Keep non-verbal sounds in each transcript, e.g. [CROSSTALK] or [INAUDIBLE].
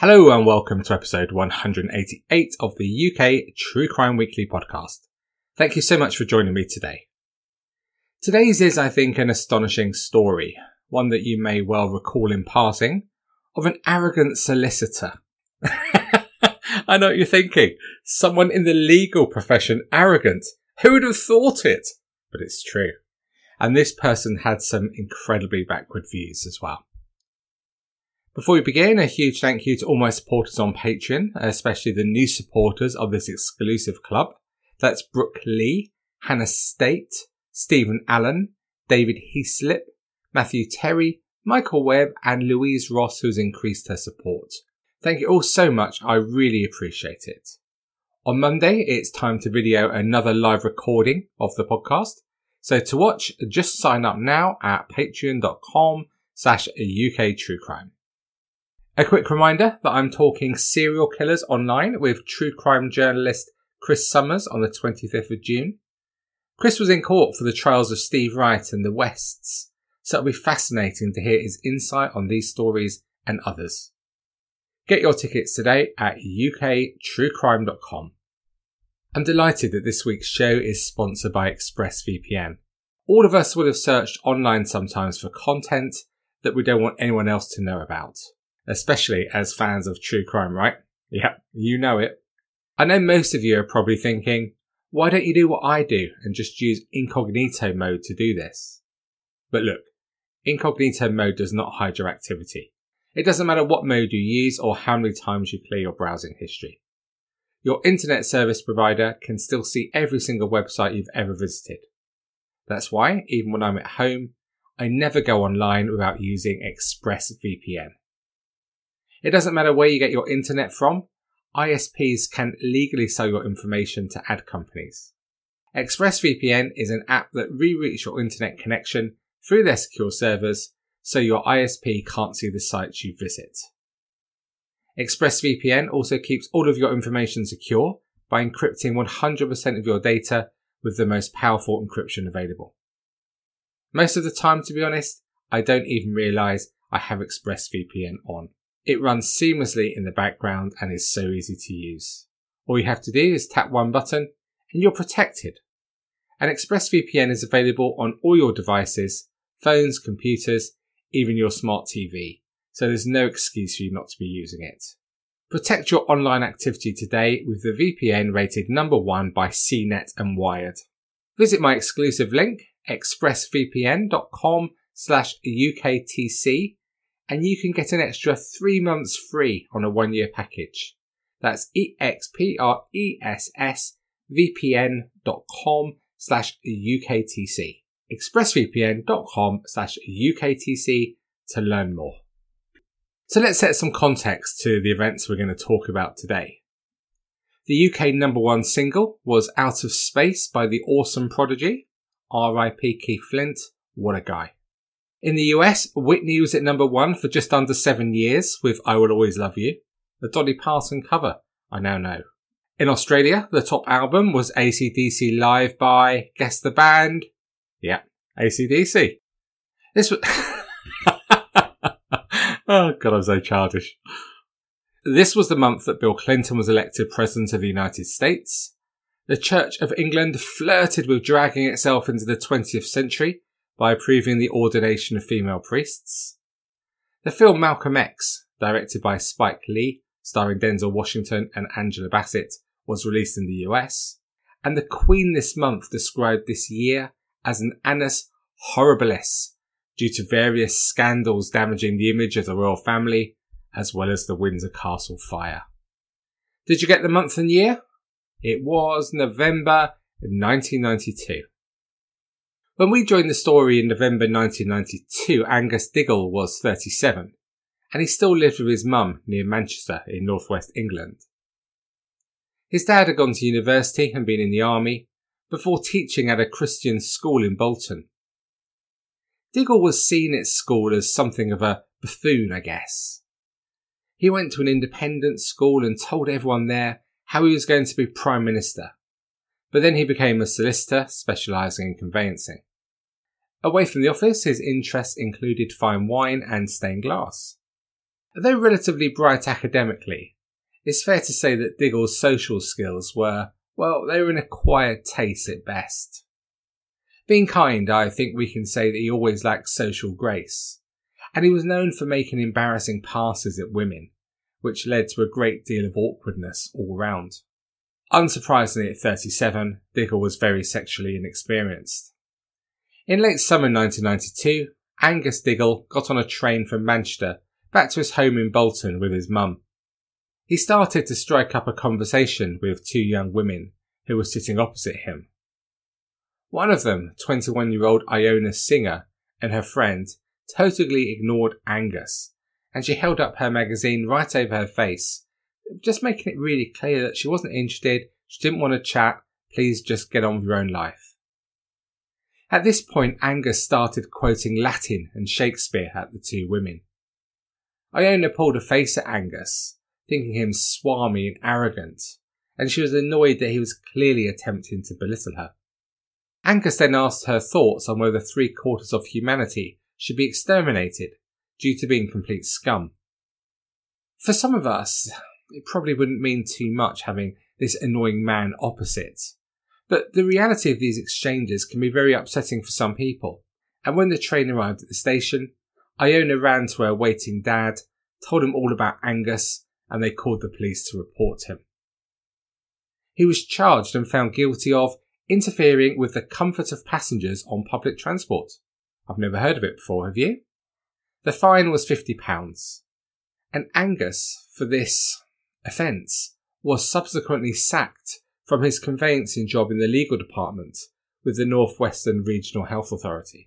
Hello and welcome to episode 188 of the UK True Crime Weekly podcast. Thank you so much for joining me today. Today's is, I think, an astonishing story, one that you may well recall in passing, of an arrogant solicitor. [LAUGHS] I know what you're thinking. Someone in the legal profession arrogant. Who would have thought it? But it's true. And this person had some incredibly backward views as well. Before we begin, a huge thank you to all my supporters on Patreon, especially the new supporters of this exclusive club. That's Brooke Lee, Hannah State, Stephen Allen, David Heaslip, Matthew Terry, Michael Webb, and Louise Ross, who's increased her support. Thank you all so much. I really appreciate it. On Monday, it's time to video another live recording of the podcast. So to watch, just sign up now at patreon.com slash UK True Crime. A quick reminder that I'm talking serial killers online with true crime journalist Chris Summers on the 25th of June. Chris was in court for the trials of Steve Wright and the Wests, so it'll be fascinating to hear his insight on these stories and others. Get your tickets today at uktruecrime.com. I'm delighted that this week's show is sponsored by ExpressVPN. All of us would have searched online sometimes for content that we don't want anyone else to know about especially as fans of true crime, right? Yep, you know it. I know most of you are probably thinking, why don't you do what I do and just use incognito mode to do this? But look, incognito mode does not hide your activity. It doesn't matter what mode you use or how many times you clear your browsing history. Your internet service provider can still see every single website you've ever visited. That's why, even when I'm at home, I never go online without using ExpressVPN. It doesn't matter where you get your internet from, ISPs can legally sell your information to ad companies. ExpressVPN is an app that reroutes your internet connection through their secure servers so your ISP can't see the sites you visit. ExpressVPN also keeps all of your information secure by encrypting 100% of your data with the most powerful encryption available. Most of the time, to be honest, I don't even realize I have ExpressVPN on. It runs seamlessly in the background and is so easy to use. All you have to do is tap one button and you're protected. And ExpressVPN is available on all your devices, phones, computers, even your smart TV. So there's no excuse for you not to be using it. Protect your online activity today with the VPN rated number one by CNET and Wired. Visit my exclusive link, expressvpn.com slash UKTC and you can get an extra three months free on a one year package. That's expressvpn.com slash UKTC. expressvpn.com slash UKTC to learn more. So let's set some context to the events we're going to talk about today. The UK number one single was Out of Space by the awesome Prodigy. RIP Keith Flint. What a guy. In the US, Whitney was at number one for just under seven years with I Will Always Love You, the Dolly Parton cover, I now know. In Australia, the top album was ACDC Live by, guess the band? Yeah, ACDC. This was, [LAUGHS] oh god, I'm so childish. This was the month that Bill Clinton was elected President of the United States. The Church of England flirted with dragging itself into the 20th century by approving the ordination of female priests. The film Malcolm X, directed by Spike Lee, starring Denzel Washington and Angela Bassett, was released in the US. And the Queen this month described this year as an annus horribilis due to various scandals damaging the image of the royal family as well as the Windsor Castle fire. Did you get the month and year? It was November 1992. When we joined the story in November 1992, Angus Diggle was 37, and he still lived with his mum near Manchester in northwest England. His dad had gone to university and been in the army before teaching at a Christian school in Bolton. Diggle was seen at school as something of a buffoon, I guess. He went to an independent school and told everyone there how he was going to be Prime Minister. But then he became a solicitor specialising in conveyancing. Away from the office, his interests included fine wine and stained glass. Though relatively bright academically, it's fair to say that Diggle's social skills were, well, they were an acquired taste at best. Being kind, I think we can say that he always lacked social grace, and he was known for making embarrassing passes at women, which led to a great deal of awkwardness all round. Unsurprisingly, at 37, Diggle was very sexually inexperienced. In late summer 1992, Angus Diggle got on a train from Manchester back to his home in Bolton with his mum. He started to strike up a conversation with two young women who were sitting opposite him. One of them, 21 year old Iona Singer, and her friend, totally ignored Angus, and she held up her magazine right over her face, just making it really clear that she wasn't interested, she didn't want to chat, please just get on with your own life. At this point, Angus started quoting Latin and Shakespeare at the two women. Iona pulled a face at Angus, thinking him swarmy and arrogant, and she was annoyed that he was clearly attempting to belittle her. Angus then asked her thoughts on whether three quarters of humanity should be exterminated due to being complete scum. For some of us, it probably wouldn't mean too much having this annoying man opposite. But the reality of these exchanges can be very upsetting for some people. And when the train arrived at the station, Iona ran to her waiting dad, told him all about Angus, and they called the police to report him. He was charged and found guilty of interfering with the comfort of passengers on public transport. I've never heard of it before, have you? The fine was £50. And Angus, for this offence, was subsequently sacked from his conveyancing job in the legal department with the Northwestern Regional Health Authority.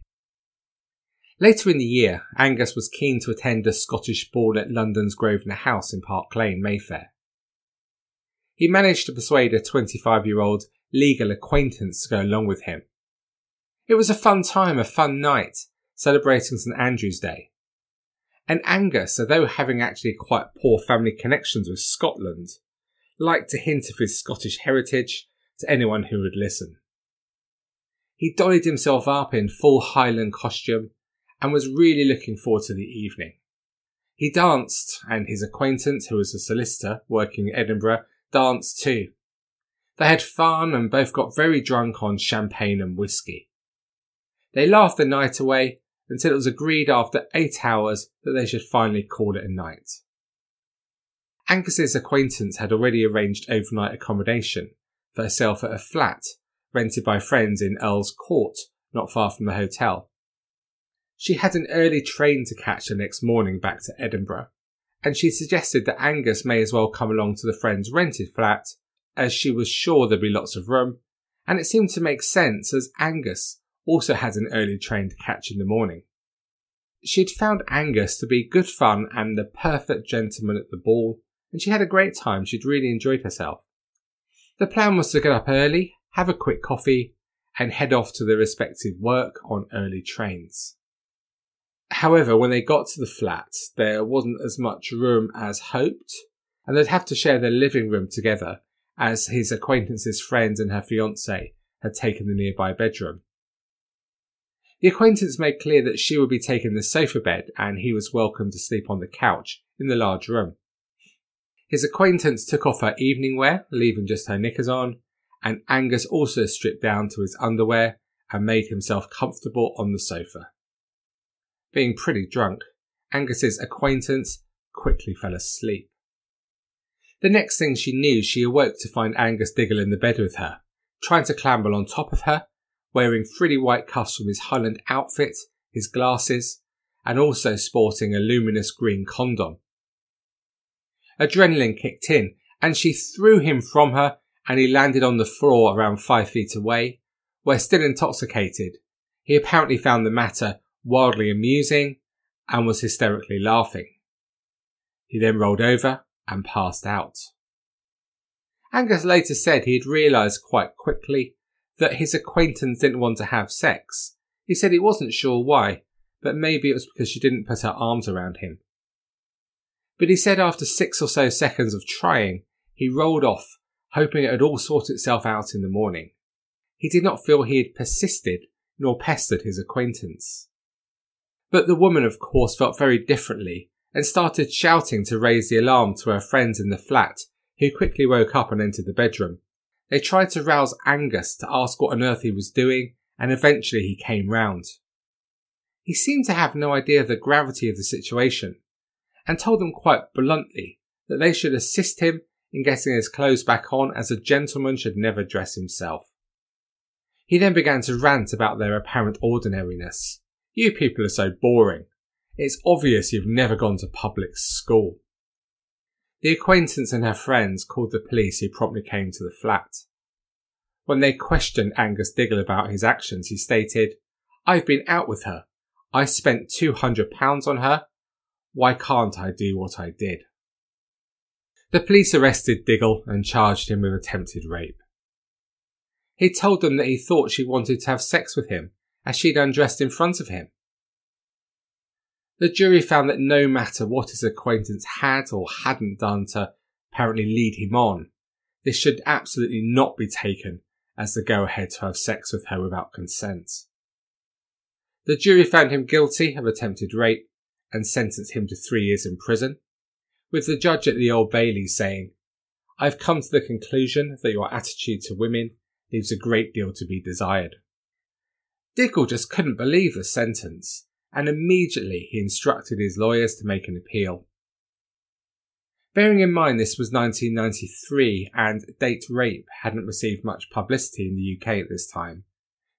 Later in the year, Angus was keen to attend a Scottish ball at London's Grosvenor House in Park Lane, Mayfair. He managed to persuade a 25 year old legal acquaintance to go along with him. It was a fun time, a fun night, celebrating St Andrew's Day. And Angus, although having actually quite poor family connections with Scotland, liked to hint of his Scottish heritage to anyone who would listen. He dollied himself up in full Highland costume and was really looking forward to the evening. He danced, and his acquaintance, who was a solicitor working in Edinburgh, danced too. They had fun and both got very drunk on champagne and whiskey. They laughed the night away until it was agreed after eight hours that they should finally call it a night. Angus's acquaintance had already arranged overnight accommodation for herself at a flat rented by friends in Earl's Court, not far from the hotel. She had an early train to catch the next morning back to Edinburgh, and she suggested that Angus may as well come along to the friend's rented flat as she was sure there'd be lots of room, and it seemed to make sense as Angus also had an early train to catch in the morning. She'd found Angus to be good fun and the perfect gentleman at the ball, and she had a great time. She'd really enjoyed herself. The plan was to get up early, have a quick coffee, and head off to their respective work on early trains. However, when they got to the flat, there wasn't as much room as hoped, and they'd have to share their living room together as his acquaintance's friend and her fiance had taken the nearby bedroom. The acquaintance made clear that she would be taking the sofa bed and he was welcome to sleep on the couch in the large room. His acquaintance took off her evening wear, leaving just her knickers on, and Angus also stripped down to his underwear and made himself comfortable on the sofa. Being pretty drunk, Angus's acquaintance quickly fell asleep. The next thing she knew, she awoke to find Angus Diggle in the bed with her, trying to clamber on top of her, wearing frilly white cuffs from his Highland outfit, his glasses, and also sporting a luminous green condom. Adrenaline kicked in, and she threw him from her, and he landed on the floor around five feet away, where still intoxicated, he apparently found the matter wildly amusing and was hysterically laughing. He then rolled over and passed out. Angus later said he had realised quite quickly that his acquaintance didn't want to have sex. He said he wasn't sure why, but maybe it was because she didn't put her arms around him. But he said after six or so seconds of trying, he rolled off, hoping it had all sorted itself out in the morning. He did not feel he had persisted nor pestered his acquaintance. But the woman, of course, felt very differently and started shouting to raise the alarm to her friends in the flat, who quickly woke up and entered the bedroom. They tried to rouse Angus to ask what on earth he was doing, and eventually he came round. He seemed to have no idea of the gravity of the situation, and told them quite bluntly that they should assist him in getting his clothes back on as a gentleman should never dress himself. He then began to rant about their apparent ordinariness. You people are so boring. It's obvious you've never gone to public school. The acquaintance and her friends called the police who promptly came to the flat. When they questioned Angus Diggle about his actions, he stated, I've been out with her. I spent £200 on her. Why can't I do what I did? The police arrested Diggle and charged him with attempted rape. He told them that he thought she wanted to have sex with him as she'd undressed in front of him. The jury found that no matter what his acquaintance had or hadn't done to apparently lead him on, this should absolutely not be taken as the go ahead to have sex with her without consent. The jury found him guilty of attempted rape and sentenced him to three years in prison, with the judge at the Old Bailey saying, I've come to the conclusion that your attitude to women leaves a great deal to be desired. Diggle just couldn't believe the sentence and immediately he instructed his lawyers to make an appeal. Bearing in mind this was 1993 and date rape hadn't received much publicity in the UK at this time,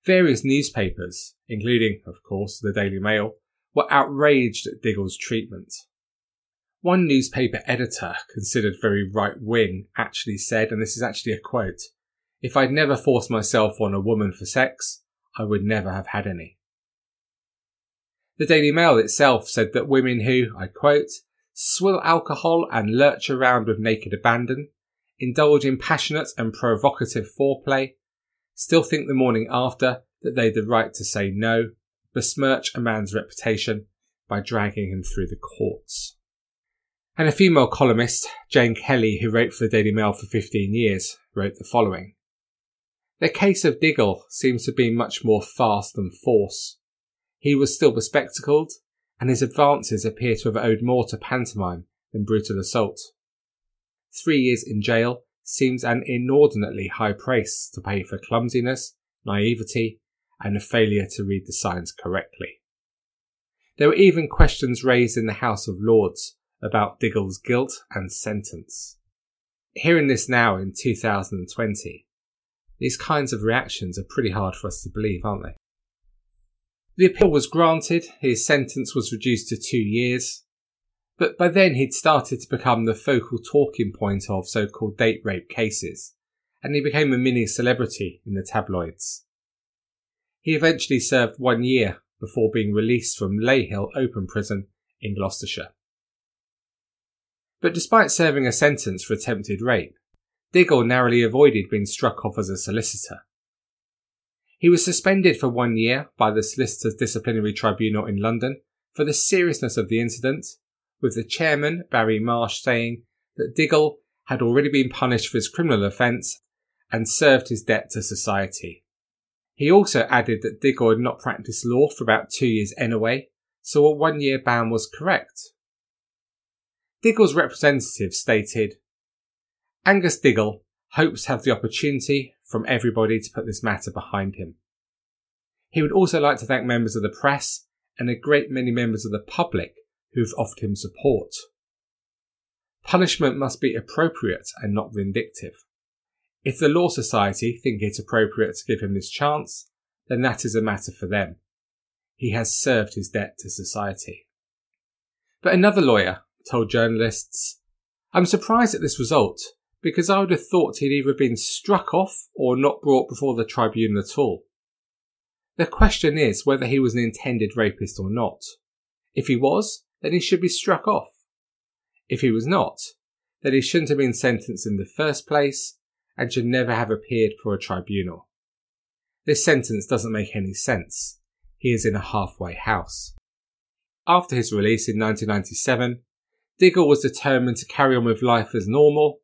various newspapers, including, of course, the Daily Mail, were outraged at Diggle's treatment. One newspaper editor, considered very right wing, actually said, and this is actually a quote, If I'd never forced myself on a woman for sex, I would never have had any. The Daily Mail itself said that women who, I quote, swill alcohol and lurch around with naked abandon, indulge in passionate and provocative foreplay, still think the morning after that they'd the right to say no, besmirch a man's reputation by dragging him through the courts. And a female columnist, Jane Kelly, who wrote for the Daily Mail for 15 years, wrote the following. The case of Diggle seems to be much more fast than force. He was still bespectacled, and his advances appear to have owed more to pantomime than brutal assault. Three years in jail seems an inordinately high price to pay for clumsiness, naivety, and a failure to read the signs correctly. There were even questions raised in the House of Lords about Diggle's guilt and sentence. Hearing this now in 2020, these kinds of reactions are pretty hard for us to believe, aren't they? The appeal was granted, his sentence was reduced to two years, but by then he'd started to become the focal talking point of so called date rape cases, and he became a mini celebrity in the tabloids. He eventually served one year before being released from Leyhill Open Prison in Gloucestershire. But despite serving a sentence for attempted rape, Diggle narrowly avoided being struck off as a solicitor he was suspended for one year by the Solicitors Disciplinary Tribunal in London for the seriousness of the incident, with the chairman, Barry Marsh, saying that Diggle had already been punished for his criminal offence and served his debt to society. He also added that Diggle had not practiced law for about two years anyway, so a one year ban was correct. Diggle's representative stated Angus Diggle hopes to have the opportunity from everybody to put this matter behind him. He would also like to thank members of the press and a great many members of the public who've offered him support. Punishment must be appropriate and not vindictive. If the Law Society think it appropriate to give him this chance, then that is a matter for them. He has served his debt to society. But another lawyer told journalists, I'm surprised at this result because I would have thought he'd either been struck off or not brought before the tribunal at all. The question is whether he was an intended rapist or not. If he was, then he should be struck off. If he was not, then he shouldn't have been sentenced in the first place and should never have appeared for a tribunal. This sentence doesn't make any sense. He is in a halfway house. After his release in 1997, Diggle was determined to carry on with life as normal,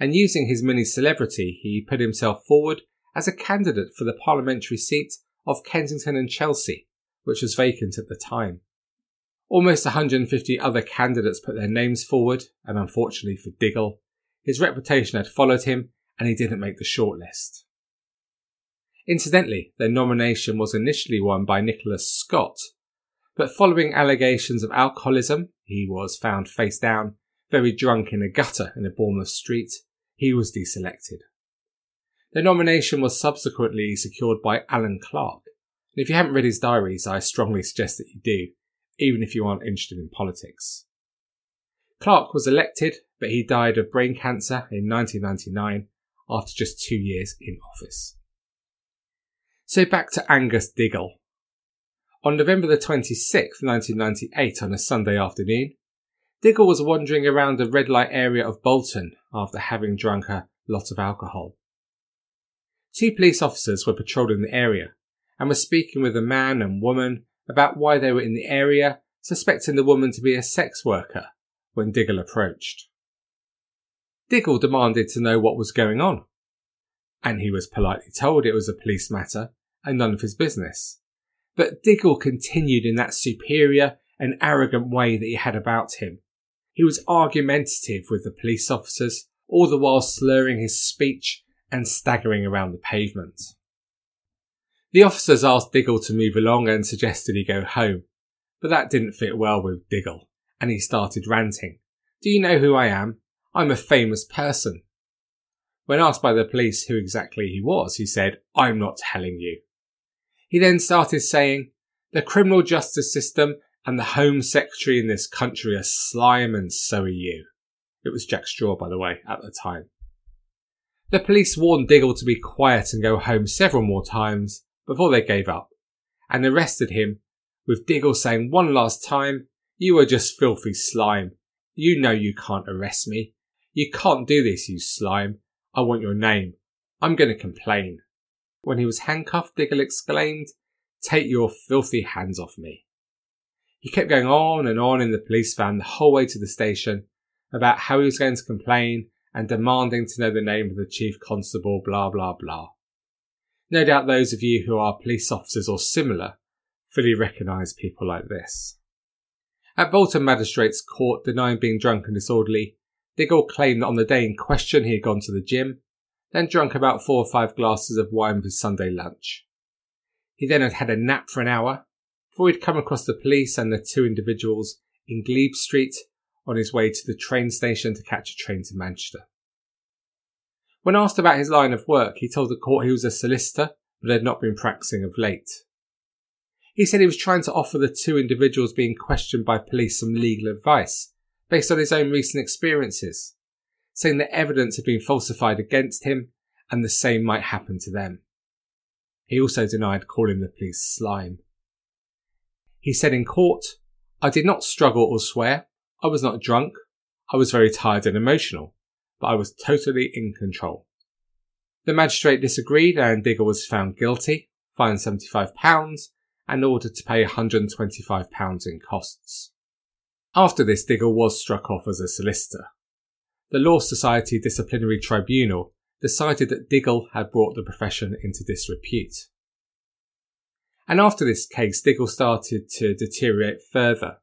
and using his mini celebrity, he put himself forward as a candidate for the parliamentary seat of Kensington and Chelsea, which was vacant at the time. Almost 150 other candidates put their names forward, and unfortunately for Diggle, his reputation had followed him and he didn't make the shortlist. Incidentally, their nomination was initially won by Nicholas Scott, but following allegations of alcoholism, he was found face down, very drunk in a gutter in a Bournemouth street, he was deselected. The nomination was subsequently secured by Alan Clark, and if you haven't read his diaries, I strongly suggest that you do even if you aren't interested in politics. Clark was elected, but he died of brain cancer in 1999 after just two years in office. So back to Angus Diggle. On November the 26th, 1998, on a Sunday afternoon, Diggle was wandering around the red light area of Bolton after having drunk a lot of alcohol. Two police officers were patrolling the area and were speaking with a man and woman about why they were in the area, suspecting the woman to be a sex worker when Diggle approached. Diggle demanded to know what was going on, and he was politely told it was a police matter and none of his business. But Diggle continued in that superior and arrogant way that he had about him. He was argumentative with the police officers, all the while slurring his speech and staggering around the pavement. The officers asked Diggle to move along and suggested he go home, but that didn't fit well with Diggle, and he started ranting. Do you know who I am? I'm a famous person. When asked by the police who exactly he was, he said, I'm not telling you. He then started saying, the criminal justice system and the Home Secretary in this country are slime and so are you. It was Jack Straw, by the way, at the time. The police warned Diggle to be quiet and go home several more times, before they gave up and arrested him, with Diggle saying one last time, You are just filthy slime. You know you can't arrest me. You can't do this, you slime. I want your name. I'm going to complain. When he was handcuffed, Diggle exclaimed, Take your filthy hands off me. He kept going on and on in the police van the whole way to the station about how he was going to complain and demanding to know the name of the chief constable, blah, blah, blah. No doubt those of you who are police officers or similar fully recognise people like this. At Bolton Magistrates Court, denying being drunk and disorderly, Diggle claimed that on the day in question he had gone to the gym, then drunk about four or five glasses of wine for Sunday lunch. He then had had a nap for an hour before he'd come across the police and the two individuals in Glebe Street on his way to the train station to catch a train to Manchester. When asked about his line of work, he told the court he was a solicitor, but had not been practicing of late. He said he was trying to offer the two individuals being questioned by police some legal advice, based on his own recent experiences, saying that evidence had been falsified against him and the same might happen to them. He also denied calling the police slime. He said in court, I did not struggle or swear. I was not drunk. I was very tired and emotional but I was totally in control. The magistrate disagreed and Diggle was found guilty, fined £75 and ordered to pay £125 in costs. After this, Diggle was struck off as a solicitor. The Law Society Disciplinary Tribunal decided that Diggle had brought the profession into disrepute. And after this case, Diggle started to deteriorate further,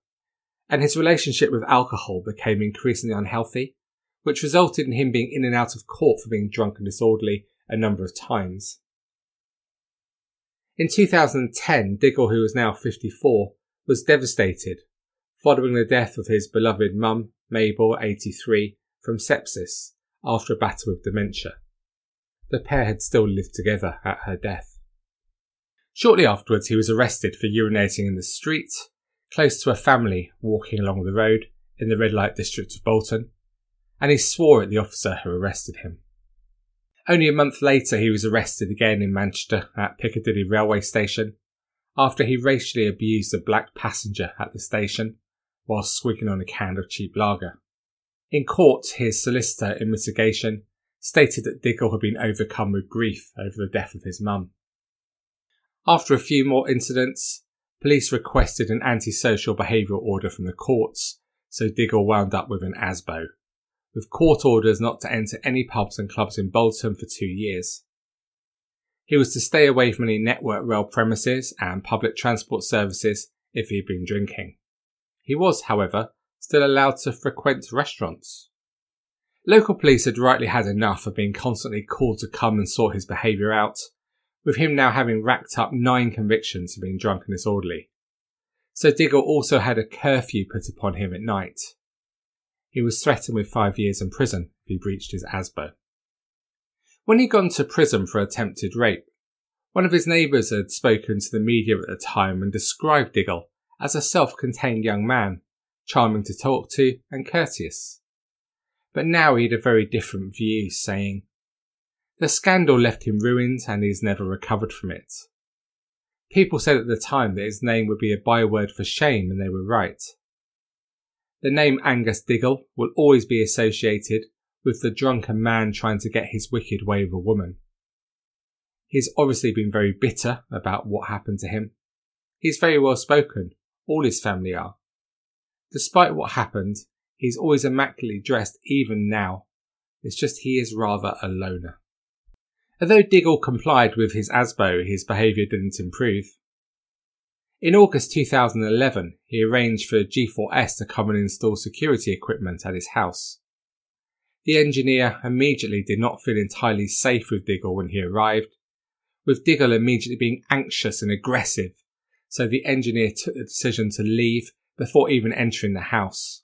and his relationship with alcohol became increasingly unhealthy which resulted in him being in and out of court for being drunk and disorderly a number of times. In 2010, Diggle, who was now 54, was devastated following the death of his beloved mum, Mabel, 83, from sepsis after a battle with dementia. The pair had still lived together at her death. Shortly afterwards, he was arrested for urinating in the street, close to a family walking along the road in the red light district of Bolton, and he swore at the officer who arrested him. Only a month later, he was arrested again in Manchester at Piccadilly railway station after he racially abused a black passenger at the station while swigging on a can of cheap lager. In court, his solicitor in mitigation stated that Diggle had been overcome with grief over the death of his mum. After a few more incidents, police requested an antisocial behavioural order from the courts, so Diggle wound up with an ASBO, with court orders not to enter any pubs and clubs in Bolton for two years. He was to stay away from any Network Rail premises and public transport services if he had been drinking. He was, however, still allowed to frequent restaurants. Local police had rightly had enough of being constantly called to come and sort his behaviour out, with him now having racked up nine convictions for being drunk and disorderly. So Diggle also had a curfew put upon him at night. He was threatened with five years in prison if he breached his ASBO. When he'd gone to prison for attempted rape, one of his neighbours had spoken to the media at the time and described Diggle as a self contained young man, charming to talk to and courteous. But now he had a very different view, saying, The scandal left him ruined and he's never recovered from it. People said at the time that his name would be a byword for shame, and they were right. The name Angus Diggle will always be associated with the drunken man trying to get his wicked way with a woman. He's obviously been very bitter about what happened to him. He's very well spoken, all his family are. Despite what happened, he's always immaculately dressed even now. It's just he is rather a loner. Although Diggle complied with his ASBO, his behaviour didn't improve. In August 2011, he arranged for G4S to come and install security equipment at his house. The engineer immediately did not feel entirely safe with Diggle when he arrived, with Diggle immediately being anxious and aggressive, so the engineer took the decision to leave before even entering the house.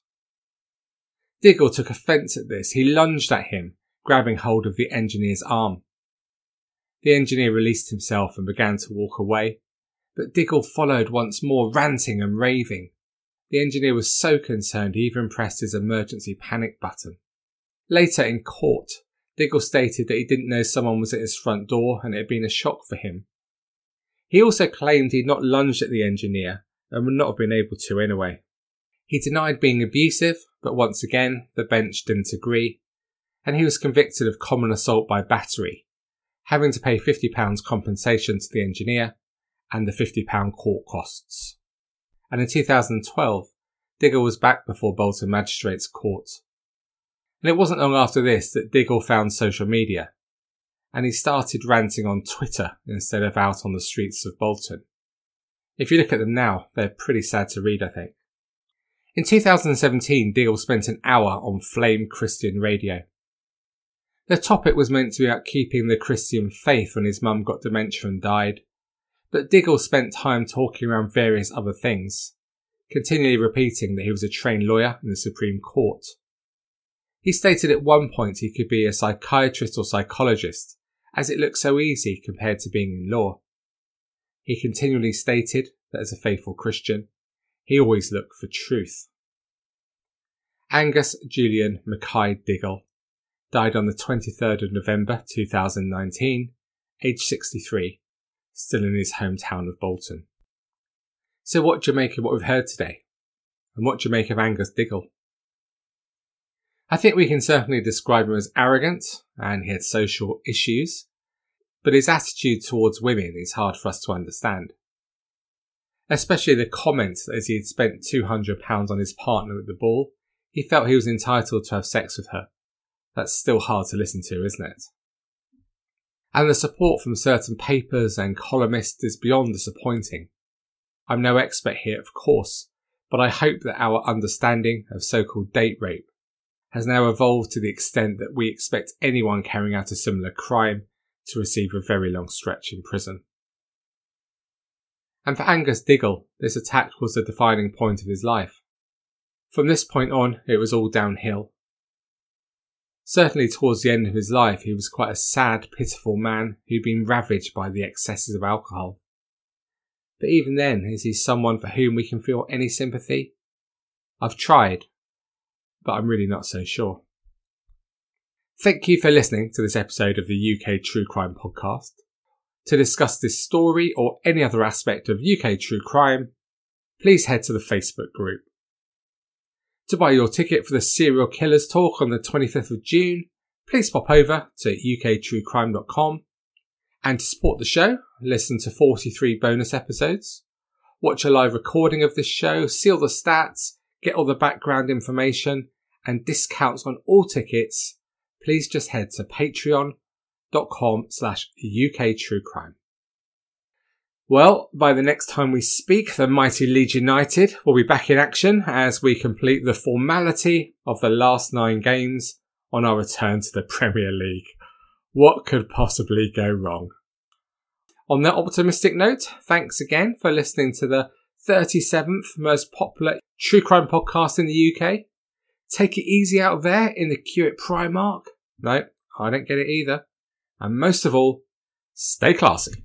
Diggle took offence at this. He lunged at him, grabbing hold of the engineer's arm. The engineer released himself and began to walk away, but Diggle followed once more, ranting and raving. The engineer was so concerned he even pressed his emergency panic button. Later in court, Diggle stated that he didn't know someone was at his front door and it had been a shock for him. He also claimed he'd not lunged at the engineer and would not have been able to anyway. He denied being abusive, but once again, the bench didn't agree, and he was convicted of common assault by battery, having to pay £50 compensation to the engineer and the £50 court costs. And in 2012, Diggle was back before Bolton Magistrates Court and it wasn't long after this that Diggle found social media, and he started ranting on Twitter instead of out on the streets of Bolton. If you look at them now, they're pretty sad to read, I think. In 2017, Diggle spent an hour on Flame Christian Radio. The topic was meant to be about keeping the Christian faith when his mum got dementia and died, but Diggle spent time talking around various other things, continually repeating that he was a trained lawyer in the Supreme Court he stated at one point he could be a psychiatrist or psychologist, as it looked so easy compared to being in law. He continually stated that as a faithful Christian, he always looked for truth. Angus Julian Mackay Diggle died on the 23rd of November 2019, aged 63, still in his hometown of Bolton. So what do you make of what we've heard today? And what do you make of Angus Diggle? I think we can certainly describe him as arrogant and he had social issues, but his attitude towards women is hard for us to understand. Especially the comment that as he had spent £200 on his partner at the ball, he felt he was entitled to have sex with her. That's still hard to listen to, isn't it? And the support from certain papers and columnists is beyond disappointing. I'm no expert here, of course, but I hope that our understanding of so-called date rape has now evolved to the extent that we expect anyone carrying out a similar crime to receive a very long stretch in prison. And for Angus Diggle, this attack was the defining point of his life. From this point on, it was all downhill. Certainly towards the end of his life, he was quite a sad, pitiful man who'd been ravaged by the excesses of alcohol. But even then, is he someone for whom we can feel any sympathy? I've tried, but I'm really not so sure. Thank you for listening to this episode of the UK True Crime Podcast. To discuss this story or any other aspect of UK true crime, please head to the Facebook group. To buy your ticket for the Serial Killers talk on the 25th of June, please pop over to uktruecrime.com. And to support the show, listen to 43 bonus episodes, watch a live recording of this show, see all the stats, get all the background information, and discounts on all tickets, please just head to patreon.com slash uktruecrime. Well, by the next time we speak, the mighty Leeds United will be back in action as we complete the formality of the last nine games on our return to the Premier League. What could possibly go wrong? On that optimistic note, thanks again for listening to the 37th most popular true crime podcast in the UK. Take it easy out there in the queue at Primark. No, I don't get it either. And most of all, stay classy.